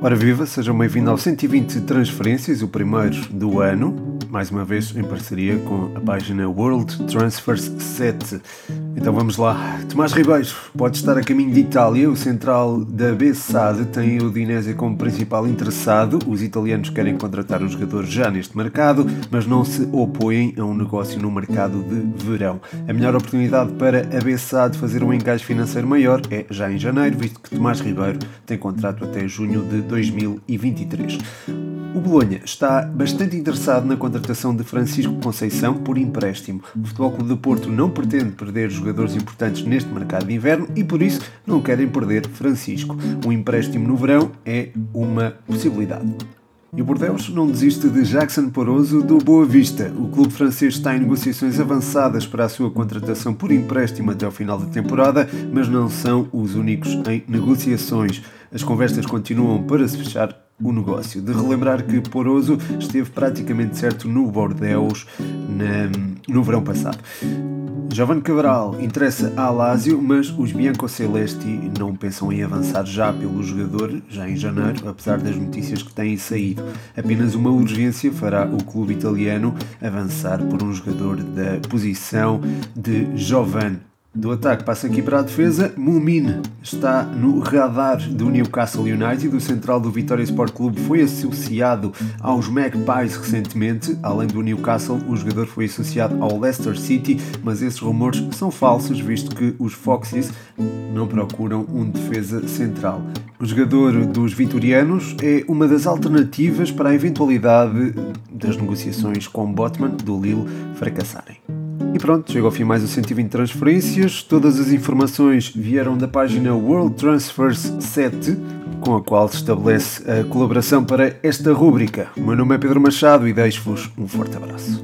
Ora viva, sejam bem-vindos ao 120 Transferências, o primeiro do ano, mais uma vez em parceria com a página World Transfers 7. Então vamos lá. Tomás Ribeiro pode estar a caminho de Itália. O central da Bessade tem o Udinese como principal interessado. Os italianos querem contratar o jogador já neste mercado, mas não se opõem a um negócio no mercado de verão. A melhor oportunidade para a Bessade fazer um encaixe financeiro maior é já em janeiro, visto que Tomás Ribeiro tem contrato até junho de 2023. O Bolonha está bastante interessado na contratação de Francisco Conceição por empréstimo. O Futebol Clube do Porto não pretende perder jogadores importantes neste mercado de inverno e por isso não querem perder Francisco. Um empréstimo no verão é uma possibilidade. E o Bordeaux não desiste de Jackson Poroso do Boa Vista. O clube francês está em negociações avançadas para a sua contratação por empréstimo até ao final da temporada, mas não são os únicos em negociações. As conversas continuam para se fechar o negócio. De relembrar que Poroso esteve praticamente certo no Bordeaux na, no verão passado. Giovanni Cabral interessa a Alásio, mas os Bianco-Celesti não pensam em avançar já pelo jogador, já em janeiro, apesar das notícias que têm saído. Apenas uma urgência fará o clube italiano avançar por um jogador da posição de Giovanni do ataque passa aqui para a defesa. Mumin está no radar do Newcastle United. O central do Vitória Sport Clube foi associado aos Magpies recentemente. Além do Newcastle, o jogador foi associado ao Leicester City, mas esses rumores são falsos, visto que os Foxes não procuram um defesa central. O jogador dos vitorianos é uma das alternativas para a eventualidade das negociações com Botman do Lille fracassarem. Pronto, chegou ao fim mais o 120 transferências. Todas as informações vieram da página World Transfers 7, com a qual se estabelece a colaboração para esta rúbrica. O meu nome é Pedro Machado e deixo-vos um forte abraço.